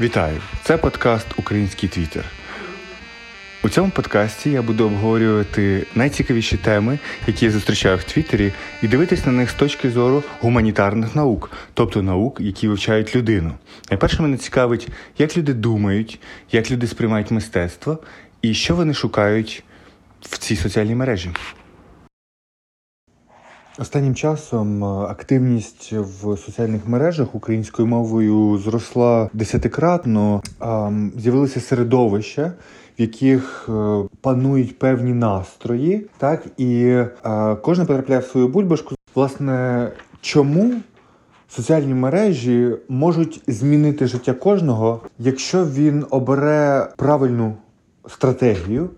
Вітаю! Це подкаст Український Твіттер. У цьому подкасті я буду обговорювати найцікавіші теми, які я зустрічаю в Твіттері, і дивитись на них з точки зору гуманітарних наук, тобто наук, які вивчають людину. Найперше мене цікавить, як люди думають, як люди сприймають мистецтво і що вони шукають в цій соціальній мережі. Останнім часом е, активність в соціальних мережах українською мовою зросла десятикратно. З'явилися середовища, в яких е, панують певні настрої, так і е, кожен потрапляє в свою бульбашку. Власне, чому соціальні мережі можуть змінити життя кожного, якщо він обере правильну стратегію?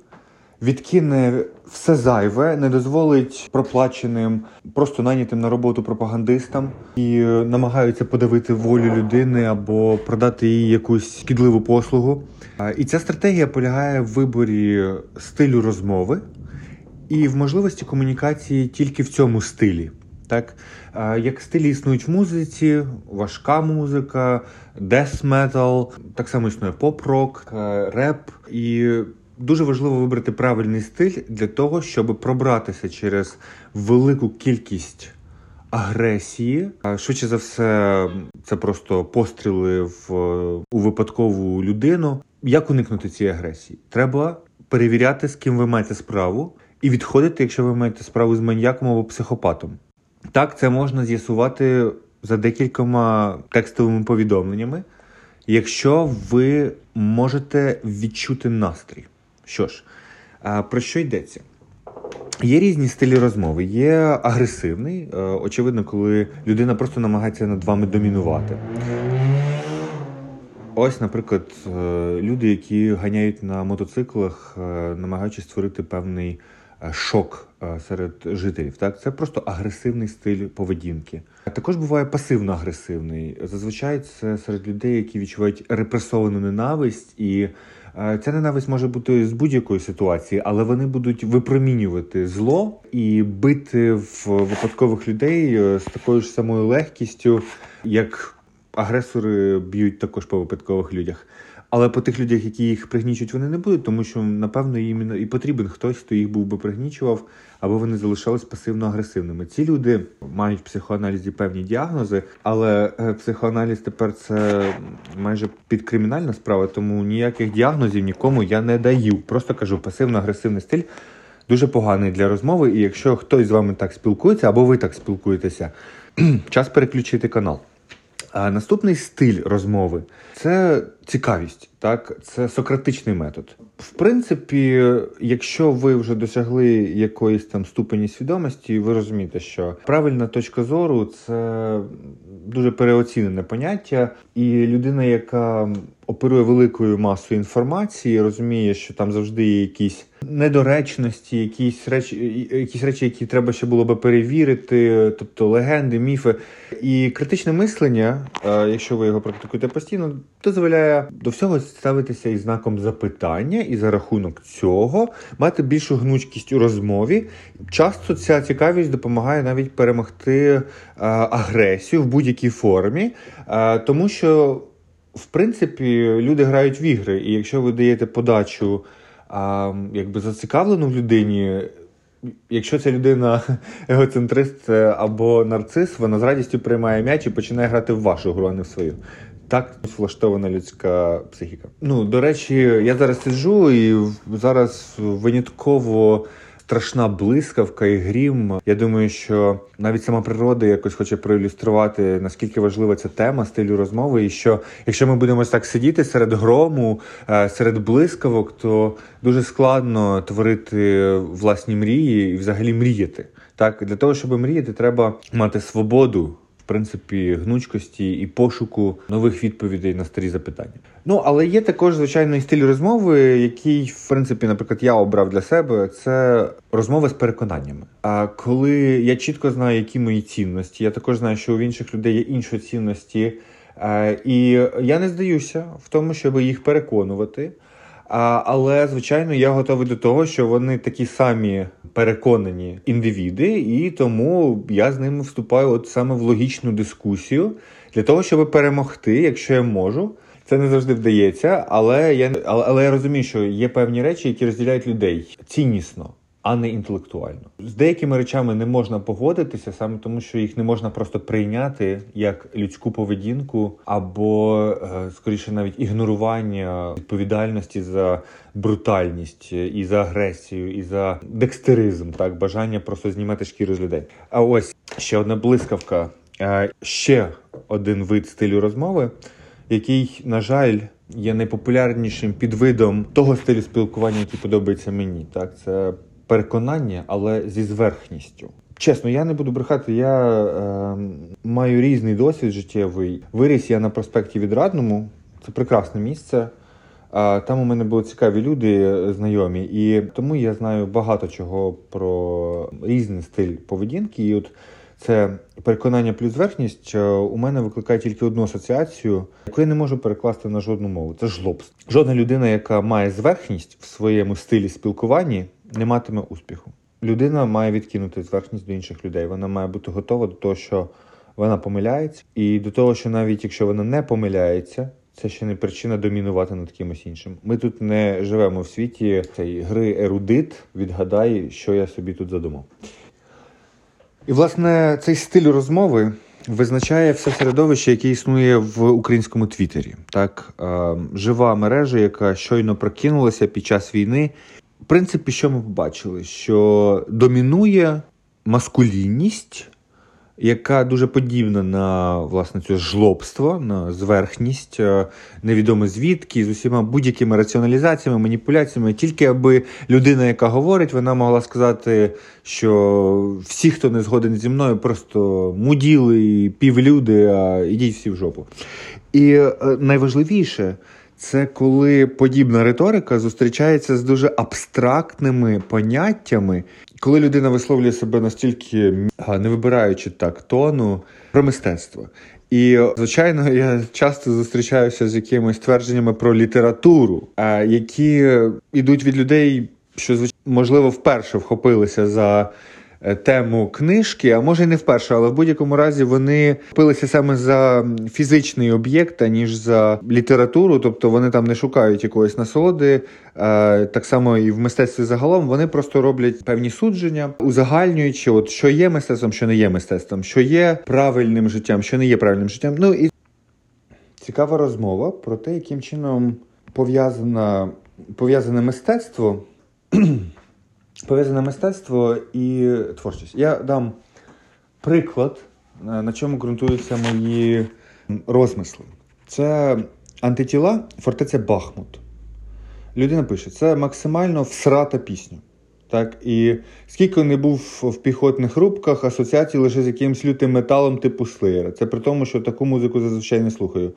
Відкине все зайве, не дозволить проплаченим, просто найнятим на роботу пропагандистам і намагаються подавити волю людини або продати їй якусь шкідливу послугу. І ця стратегія полягає в виборі стилю розмови і в можливості комунікації тільки в цьому стилі. Так, як стилі існують в музиці, важка музика, дес метал, так само існує поп-рок, реп і Дуже важливо вибрати правильний стиль для того, щоб пробратися через велику кількість агресії. Швидше за все, це просто постріли в у випадкову людину. Як уникнути цієї агресії? Треба перевіряти, з ким ви маєте справу, і відходити, якщо ви маєте справу з маньяком або психопатом. Так, це можна з'ясувати за декількома текстовими повідомленнями, якщо ви можете відчути настрій. Що ж, про що йдеться? Є різні стилі розмови. Є агресивний, е, очевидно, коли людина просто намагається над вами домінувати. Ось, наприклад, е, люди, які ганяють на мотоциклах, е, намагаючись створити певний шок серед жителів. Так, Це просто агресивний стиль поведінки. Також буває пасивно-агресивний. Зазвичай це серед людей, які відчувають репресовану ненависть і ця ненависть може бути з будь-якої ситуації, але вони будуть випромінювати зло і бити в випадкових людей е, з такою ж самою легкістю, як агресори б'ють також по випадкових людях. Але по тих людях, які їх пригнічують, вони не будуть, тому що напевно їм і потрібен хтось, хто їх був би пригнічував, або вони залишались пасивно-агресивними. Ці люди мають в психоаналізі певні діагнози, але е, психоаналіз тепер це майже підкримінальна справа, тому ніяких діагнозів нікому я не даю. Просто кажу, пасивно-агресивний стиль дуже поганий для розмови. І якщо хтось з вами так спілкується, або ви так спілкуєтеся, час переключити канал. А наступний стиль розмови це цікавість, так це сократичний метод. В принципі, якщо ви вже досягли якоїсь там ступені свідомості, ви розумієте, що правильна точка зору це дуже переоцінене поняття, і людина, яка оперує великою масою інформації, розуміє, що там завжди є якісь недоречності, якісь речі, якісь речі, які треба ще було би перевірити, тобто легенди, міфи. І критичне мислення, якщо ви його практикуєте постійно, дозволяє до всього ставитися із знаком запитання, і за рахунок цього мати більшу гнучкість у розмові. Часто ця цікавість допомагає навіть перемогти агресію в будь-якій формі, тому що. В принципі, люди грають в ігри, і якщо ви даєте подачу а, якби зацікавлену в людині, якщо ця людина егоцентрист або нарцис, вона з радістю приймає м'яч і починає грати в вашу гру, а не в свою. Так влаштована людська психіка. Ну, до речі, я зараз сиджу і зараз винятково страшна блискавка і грім. Я думаю, що навіть сама природа якось хоче проілюструвати наскільки важлива ця тема стилю розмови, і що якщо ми будемо так сидіти серед грому, е, серед блискавок, то дуже складно творити власні мрії і взагалі мріяти. Так для того, щоб мріяти, треба мати свободу принципі гнучкості і пошуку нових відповідей на старі запитання. Ну але є також звичайний стиль розмови, який, в принципі, наприклад, я обрав для себе, це розмова з переконаннями. А коли я чітко знаю, які мої цінності, я також знаю, що у інших людей є інші цінності, е, і я не здаюся в тому, щоб їх переконувати. Але, звичайно, я готовий до того, що вони такі самі переконані індивіди, і тому я з ними вступаю от саме в логічну дискусію для того, щоб перемогти, якщо я можу. Це не завжди вдається, але я але, але я розумію, що є певні речі, які розділяють людей ціннісно а не інтелектуально. З деякими речами не можна погодитися, саме тому, що їх не можна просто прийняти як людську поведінку, або е, скоріше навіть ігнорування відповідальності за брутальність і за агресію, і за декстеризм, так бажання просто знімати шкіру з людей. А ось ще одна блискавка, е, ще один вид стилю розмови, який, на жаль, є найпопулярнішим підвидом того стилю спілкування, який подобається мені. Так, це переконання, але зі зверхністю. Чесно, я не буду брехати. Я е, маю різний досвід життєвий. Виріс я на проспекті Відрадному. Це прекрасне місце. Там у мене були цікаві люди, е, знайомі, і тому я знаю багато чого про різний стиль поведінки. І от це переконання плюс зверхність е, у мене викликає тільки одну асоціацію, яку я не можу перекласти на жодну мову. Це жлобство. Жодна людина, яка має зверхність в своєму стилі спілкування, не матиме успіху. Людина має відкинути зверхність до інших людей. Вона має бути готова до того, що вона помиляється, і до того, що навіть якщо вона не помиляється, це ще не причина домінувати над кимось іншим. Ми тут не живемо в світі цієї гри ерудит. Відгадай, що я собі тут задумав. І, власне, цей стиль розмови визначає все середовище, яке існує в українському Твіттері. Так, е, жива мережа, яка щойно прокинулася під час війни. Принципі, що ми побачили? Що домінує маскулінність, яка дуже подібна на власне це жлобство, на зверхність, е, невідомо звідки, з усіма будь-якими раціоналізаціями, маніпуляціями, тільки аби людина, яка говорить, вона могла сказати, що всі, хто не згоден зі мною, просто муділи, півлюди, а ідіть всі в жопу. І е, найважливіше. Це коли подібна риторика зустрічається з дуже абстрактними поняттями, коли людина висловлює себе настільки не вибираючи так тону про мистецтво. І звичайно, я часто зустрічаюся з якимись твердженнями про літературу, які йдуть від людей, що можливо вперше вхопилися за тему книжки, а може і не вперше, але в будь-якому разі вони пилися саме за фізичний об'єкт, аніж за літературу, тобто вони там не шукають якоїсь насолоди. Е, так само і в мистецтві загалом вони просто роблять певні судження, узагальнюючи, от що є мистецтвом, що не є мистецтвом, що є правильним життям, що не є правильним життям. Ну і цікава розмова про те, яким чином пов'язана пов'язане мистецтво пов'язане мистецтво і творчість. Я дам приклад, е, на чому ґрунтуються мої розмисли. Це антитіла фортеця Бахмут. Людина пише, це максимально всрата пісня. Так, І скільки не був в піхотних рубках, асоціації лише з якимось лютим металом типу слеєра. Це при тому, що таку музику зазвичай не слухаю.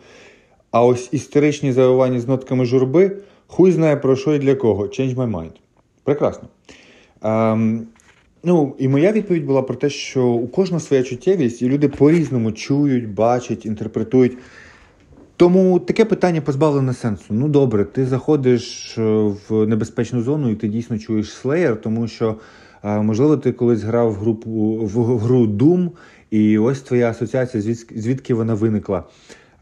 А ось історичні завивання з нотками журби, хуй знає про що і для кого. Change my mind. Прекрасно. Ем, Ну, і моя відповідь була про те, що у кожного своя чуттєвість, і люди по-різному чують, бачать, інтерпретують. Тому таке питання позбавлене сенсу. Ну добре, ти заходиш е, в небезпечну зону і ти дійсно чуєш слеєр, тому що, е, можливо, ти колись грав в групу в гру Doom, і ось твоя асоціація, звідки вона виникла.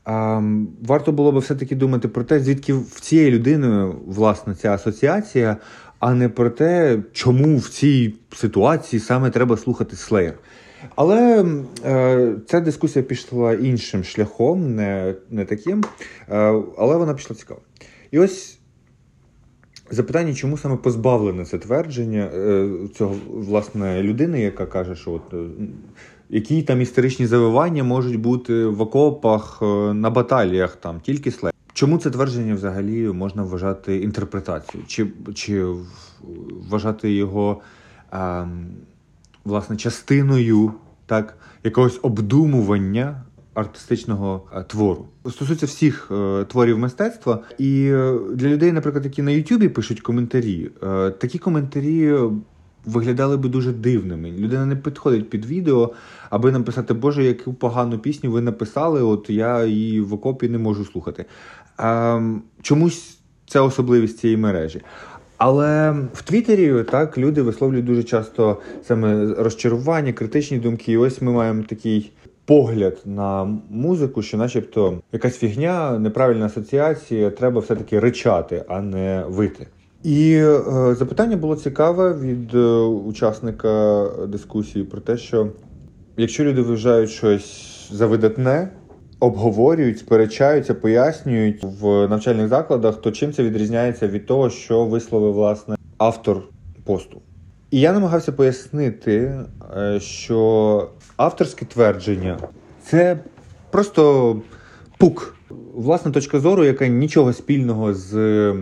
Ем, варто було би все-таки думати про те, звідки в цієї людини власне ця асоціація, а не про те, чому в цій ситуації саме треба слухати Slayer. Але е, ця дискусія пішла іншим шляхом, не не таким, е, але вона пішла цікаво. І ось запитання, чому саме позбавлене це твердження е, цього власне людини, яка каже, що от. Е, які там історичні завивання можуть бути в окопах е, на баталіях, там тільки след. Чому це твердження взагалі можна вважати інтерпретацією? Чи чи вважати його а, власне частиною так, якогось обдумування артистичного а, твору? Стосується всіх е, творів мистецтва, і е, для людей, наприклад, які на Ютубі пишуть коментарі, а, такі коментарі виглядали би дуже дивними. Людина не підходить під відео, аби написати, Боже, яку погану пісню ви написали, от я її в окопі не можу слухати. А, Чомусь це особливість цієї мережі. Але в Твіттері так люди висловлюють дуже часто саме розчарування, критичні думки. І ось ми маємо такий погляд на музику, що, начебто, якась фігня, неправильна асоціація, треба все-таки ричати, а не вити. І е, запитання було цікаве від е, учасника дискусії про те, що якщо люди вважають щось за видатне, обговорюють, сперечаються, пояснюють в навчальних закладах, то чим це відрізняється від того, що висловив власне автор посту. І я намагався пояснити, е, що авторське твердження це просто пук, власна точка зору, яка нічого спільного з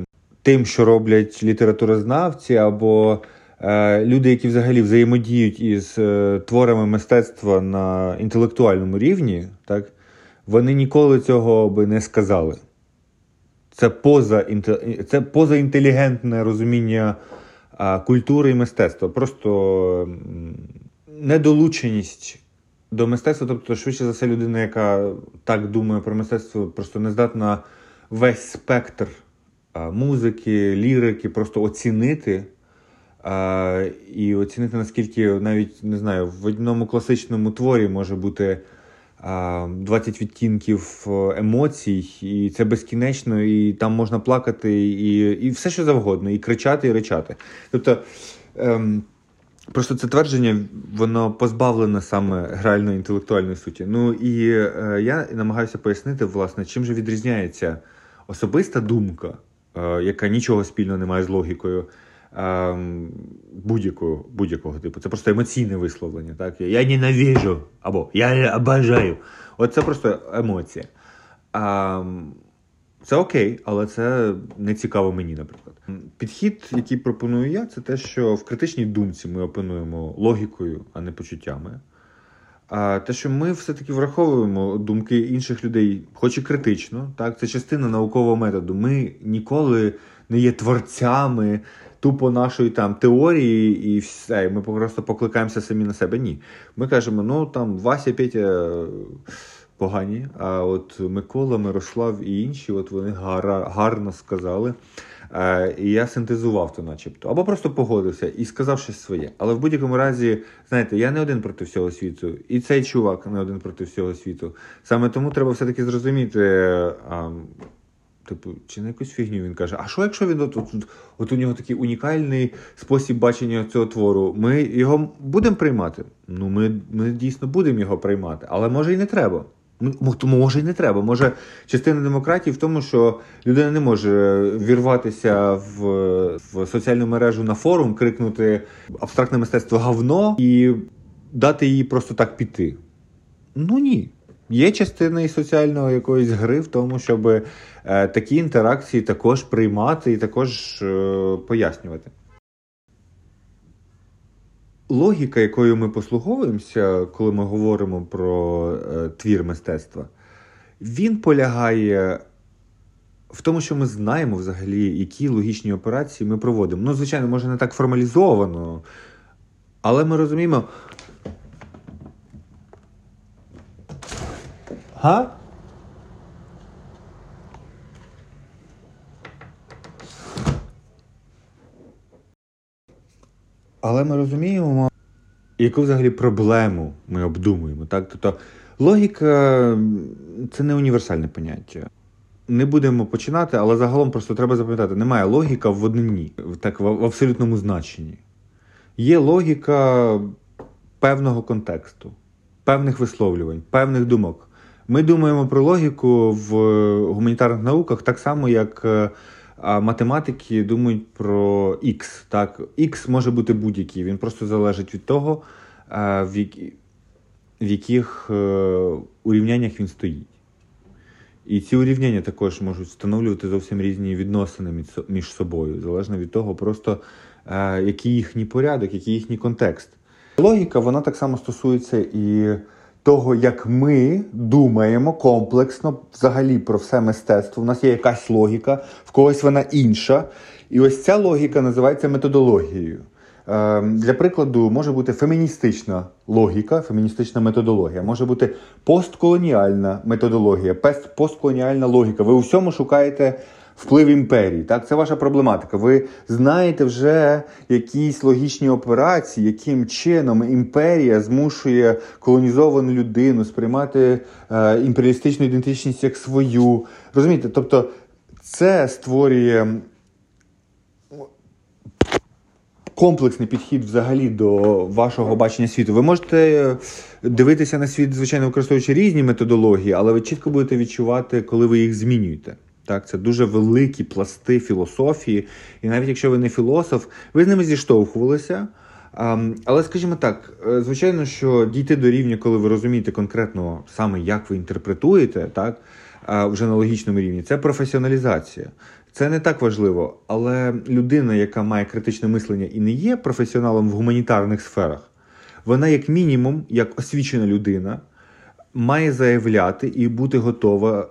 тим, що роблять літературознавці або е, люди, які взагалі взаємодіють із е, творами мистецтва на інтелектуальному рівні, так вони ніколи цього би не сказали. Це поза це позаінтелігентне розуміння культури і мистецтва. Просто недолученість до мистецтва, тобто, швидше за все, людина, яка так думає про мистецтво, просто не здатна весь спектр музики, лірики, просто оцінити. І оцінити, наскільки навіть не знаю, в одному класичному творі може бути. 20 відтінків е, емоцій, і це безкінечно, і там можна плакати, і і все що завгодно, і кричати, і речати. Тобто ем, просто це твердження, воно позбавлене саме гральної інтелектуальної суті. Ну і е, я намагаюся пояснити, власне, чим же відрізняється особиста думка, е, яка нічого спільного не має з логікою. Ем, будь-якого будь-якого типу. Це просто емоційне висловлення. Так? Я ненавижу або я обажаю. От це просто емоція. А, ем, Це окей, але це не цікаво мені, наприклад. Підхід, який пропоную я, це те, що в критичній думці ми опануємо логікою, а не почуттями. А те, що ми все-таки враховуємо думки інших людей, хоч і критично, так, це частина наукового методу. Ми ніколи не є творцями тупо нашої там теорії і все. Ми просто покликаємося самі на себе. Ні. Ми кажемо, ну там Вася Петя погані, а от Микола, Мирослав і інші, от вони гар, гарно сказали. Е, і я синтезував то, начебто, або просто погодився і сказав щось своє. Але в будь-якому разі, знаєте, я не один проти всього світу, і цей чувак не один проти всього світу. Саме тому треба все-таки зрозуміти. Типу, чи на якусь фігню він каже, а що якщо він от, от, от у нього такий унікальний спосіб бачення цього твору? Ми його будемо приймати? Ну, ми ми дійсно будемо його приймати, але може і не треба. Тому може і не треба. Може, частина демократії в тому, що людина не може вірватися в в соціальну мережу на форум, крикнути абстрактне мистецтво говно і дати їй просто так піти. Ну ні. Є частина і соціальної якоїсь гри в тому, щоб е, такі інтеракції також приймати і також е, пояснювати. Логіка, якою ми послуговуємося, коли ми говоримо про е, твір мистецтва, він полягає в тому, що ми знаємо взагалі, які логічні операції ми проводимо. Ну, звичайно, може не так формалізовано, але ми розуміємо. Га? Але ми розуміємо, яку взагалі проблему ми обдумуємо. Так? Тобто логіка це не універсальне поняття. Не будемо починати, але загалом просто треба запам'ятати, немає логіка в однині, так в абсолютному значенні. Є логіка певного контексту, певних висловлювань, певних думок. Ми думаємо про логіку в гуманітарних науках так само, як е, математики думають про X. Так, X може бути будь-який, він просто залежить від того, е, в яких е, урівняннях він стоїть. І ці урівняння також можуть встановлювати зовсім різні відносини між собою, залежно від того, просто який їхній порядок, який їхній контекст. Логіка вона так само стосується і того, як ми думаємо комплексно взагалі про все мистецтво. У нас є якась логіка, в когось вона інша. І ось ця логіка називається методологією. Ем, для прикладу, може бути феміністична логіка, феміністична методологія, може бути постколоніальна методологія, постколоніальна логіка. Ви у всьому шукаєте вплив імперії. Так, це ваша проблематика. Ви знаєте вже якісь логічні операції, яким чином імперія змушує колонізовану людину сприймати е, імперіалістичну ідентичність як свою. Розумієте? Тобто це створює. Комплексний підхід взагалі до вашого бачення світу. Ви можете дивитися на світ, звичайно, використовуючи різні методології, але ви чітко будете відчувати, коли ви їх змінюєте. Так, Це дуже великі пласти філософії. І навіть якщо ви не філософ, ви з ними зіштовхувалися. Але скажімо так, е, звичайно, що дійти до рівня, коли ви розумієте конкретно саме, як ви інтерпретуєте, так, вже на логічному рівні, це професіоналізація. Це не так важливо, але людина, яка має критичне мислення і не є професіоналом в гуманітарних сферах, вона, як мінімум, як освічена людина, має заявляти і бути готова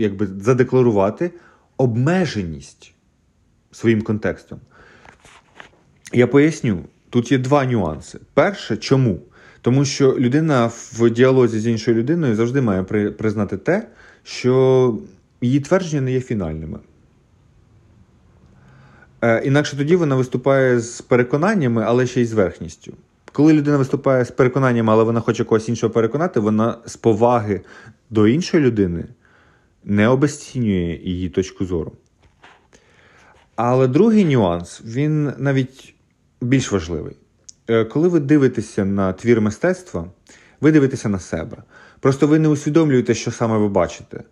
якби задекларувати обмеженість своїм контекстом. Я поясню, тут є два нюанси. Перше, чому? Тому що людина в діалозі з іншою людиною завжди має признати те, що її твердження не є фінальними. Е, інакше тоді вона виступає з переконаннями, але ще й з верхністю. Коли людина виступає з переконаннями, але вона хоче когось іншого переконати, вона з поваги до іншої людини не обесцінює її точку зору. Але другий нюанс, він навіть більш важливий. Е, коли ви дивитеся на твір мистецтва, ви дивитеся на себе. Просто ви не усвідомлюєте, що саме ви бачите. Е,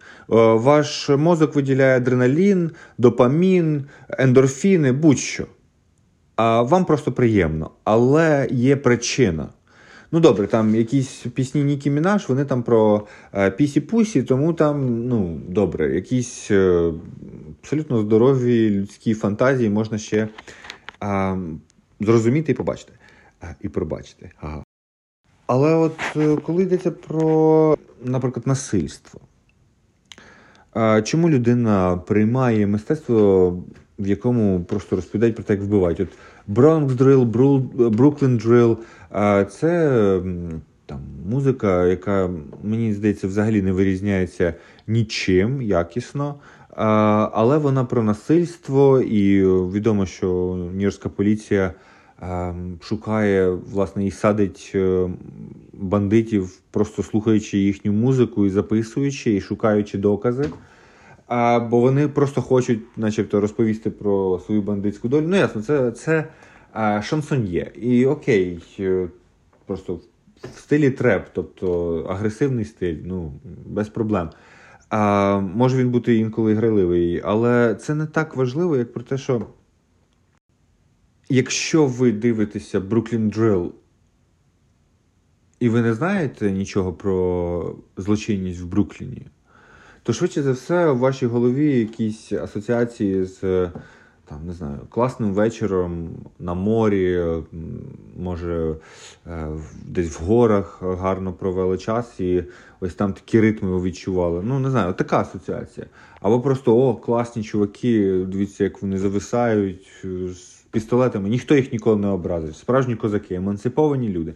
ваш мозок виділяє адреналін, допамін, ендорфіни, будь-що. А вам просто приємно. Але є причина. Ну добре, там якісь пісні Нікі Мінаш, вони там про е, пісі-пусі, тому там, ну, добре, якісь е, абсолютно здорові людські фантазії можна ще а, зрозуміти і побачити. А, і пробачити. Ага. Але от е, коли йдеться про, наприклад, насильство, а, чому людина приймає мистецтво, в якому просто розповідають про те, як вбивають? От Bronx Drill, Brooklyn Drill – це там музика, яка мені здається взагалі не вирізняється нічим якісно. Але вона про насильство, і відомо, що Нью-Йоркська поліція шукає власне і садить е, бандитів, просто слухаючи їхню музику і записуючи, і шукаючи докази. А, Бо вони просто хочуть, начебто, розповісти про свою бандитську долю. Ну, ясно, це це а, шансоньє. І окей, е, просто в стилі треп, тобто агресивний стиль, ну, без проблем. А, Може він бути інколи граливий, але це не так важливо, як про те, що якщо ви дивитеся Brooklyn Drill, і ви не знаєте нічого про злочинність в Брукліні, то швидше за все у вашій голові якісь асоціації з там не знаю, класним вечором на морі, може е, десь в горах гарно провели час і ось там такі ритми відчували. Ну, не знаю, така асоціація. Або просто о, класні чуваки, дивіться, як вони зависають з пістолетами. Ніхто їх ніколи не образить. Справжні козаки, емансиповані люди.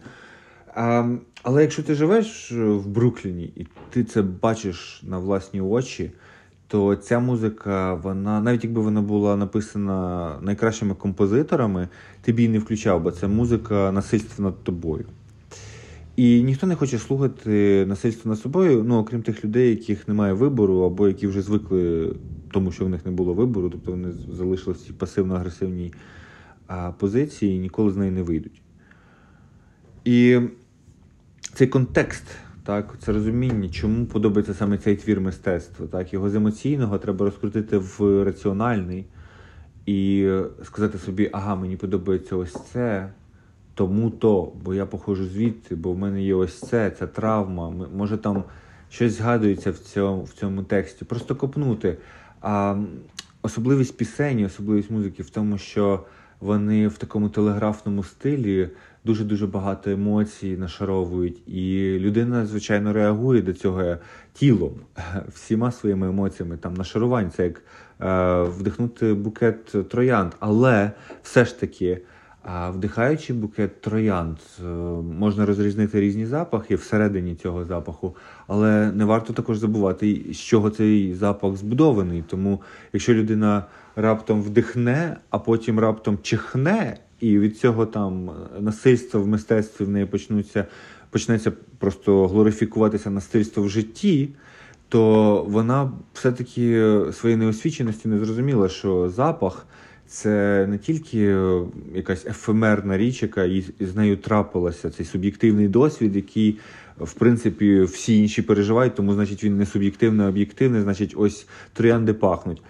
А, Але якщо ти живеш в Брукліні і ти це бачиш на власні очі то ця музика, вона, навіть якби вона була написана найкращими композиторами, ти б її не включав, бо це музика насильства над тобою. І ніхто не хоче слухати насильство над собою, ну окрім тих людей, яких немає вибору, або які вже звикли тому, що в них не було вибору, тобто вони залишилися в пасивно-агресивній позиції і ніколи з неї не вийдуть. І цей контекст так, це розуміння, чому подобається саме цей твір мистецтва. Так, Його з емоційного треба розкрутити в раціональний і сказати собі, ага, мені подобається ось це, тому то, бо я походжу звідти, бо в мене є ось це, ця травма. Може там щось згадується в цьому в цьому тексті. Просто копнути. А особливість пісень, особливість музики в тому, що вони в такому телеграфному стилі дуже-дуже багато емоцій нашаровують, і людина, звичайно, реагує до цього тілом, всіма своїми емоціями. Там нашарувань, це як е, вдихнути букет троянд. Але все ж таки А вдихаючи букет троянд, е, можна розрізнити різні запахи всередині цього запаху, але не варто також забувати, з чого цей запах збудований. Тому якщо людина раптом вдихне, а потім раптом чихне, і від цього там насильства в мистецтві в неї почнуться, почнеться просто глорифікуватися насильство в житті. То вона все-таки своєї неосвіченості не зрозуміла, що запах це не тільки е, якась ефемерна річ, яка із, нею трапилася, цей суб'єктивний досвід, який, в принципі, всі інші переживають, тому значить він не суб'єктивний, а об'єктивний, значить, ось троянди пахнуть.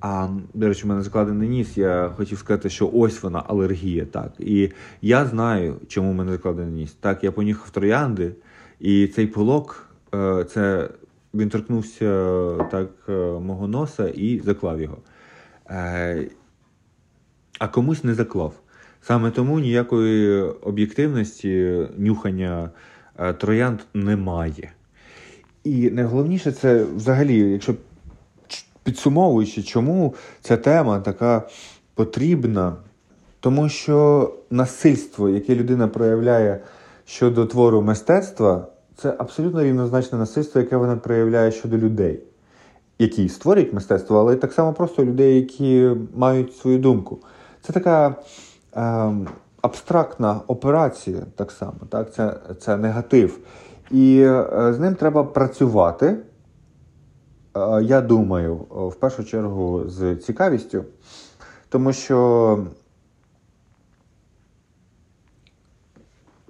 А до речі, в мене закладений ніс. Я хотів сказати, що ось вона алергія. Так, і я знаю, чому в мене закладений ніс. Так, я понюхав троянди, і цей полок е, це він торкнувся так е, мого носа і заклав його а комусь не заклав. Саме тому ніякої об'єктивності нюхання е, троянд немає. І найголовніше це взагалі, якщо підсумовуючи, чому ця тема така потрібна, тому що насильство, яке людина проявляє щодо твору мистецтва, це абсолютно рівнозначне насильство, яке вона проявляє щодо людей, які створюють мистецтво, але так само просто людей, які мають свою думку. Це така е, абстрактна операція, так само, так? Це, це негатив. І е, з ним треба працювати. Е, я думаю, в першу чергу з цікавістю, тому що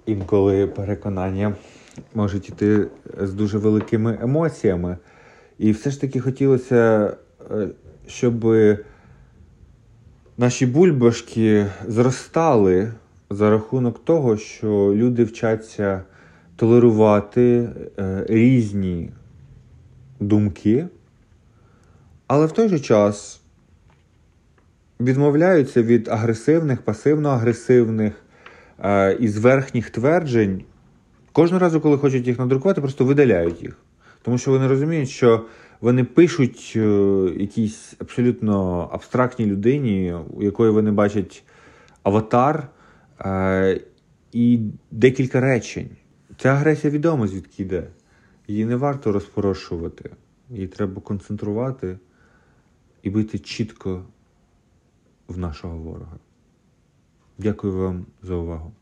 інколи переконання можуть йти з дуже великими емоціями. І все ж таки хотілося, е, щоб наші бульбашки зростали за рахунок того, що люди вчаться толерувати е, різні думки, але в той же час відмовляються від агресивних, пасивно-агресивних е, і зверхніх тверджень. Кожного разу, коли хочуть їх надрукувати, просто видаляють їх. Тому що вони розуміють, що вони пишуть е, якійсь абсолютно абстрактній людині, у якої вони бачать аватар е, і декілька речень. Ця агресія відома, звідки йде. Її не варто розпорошувати. Її треба концентрувати і бити чітко в нашого ворога. Дякую вам за увагу.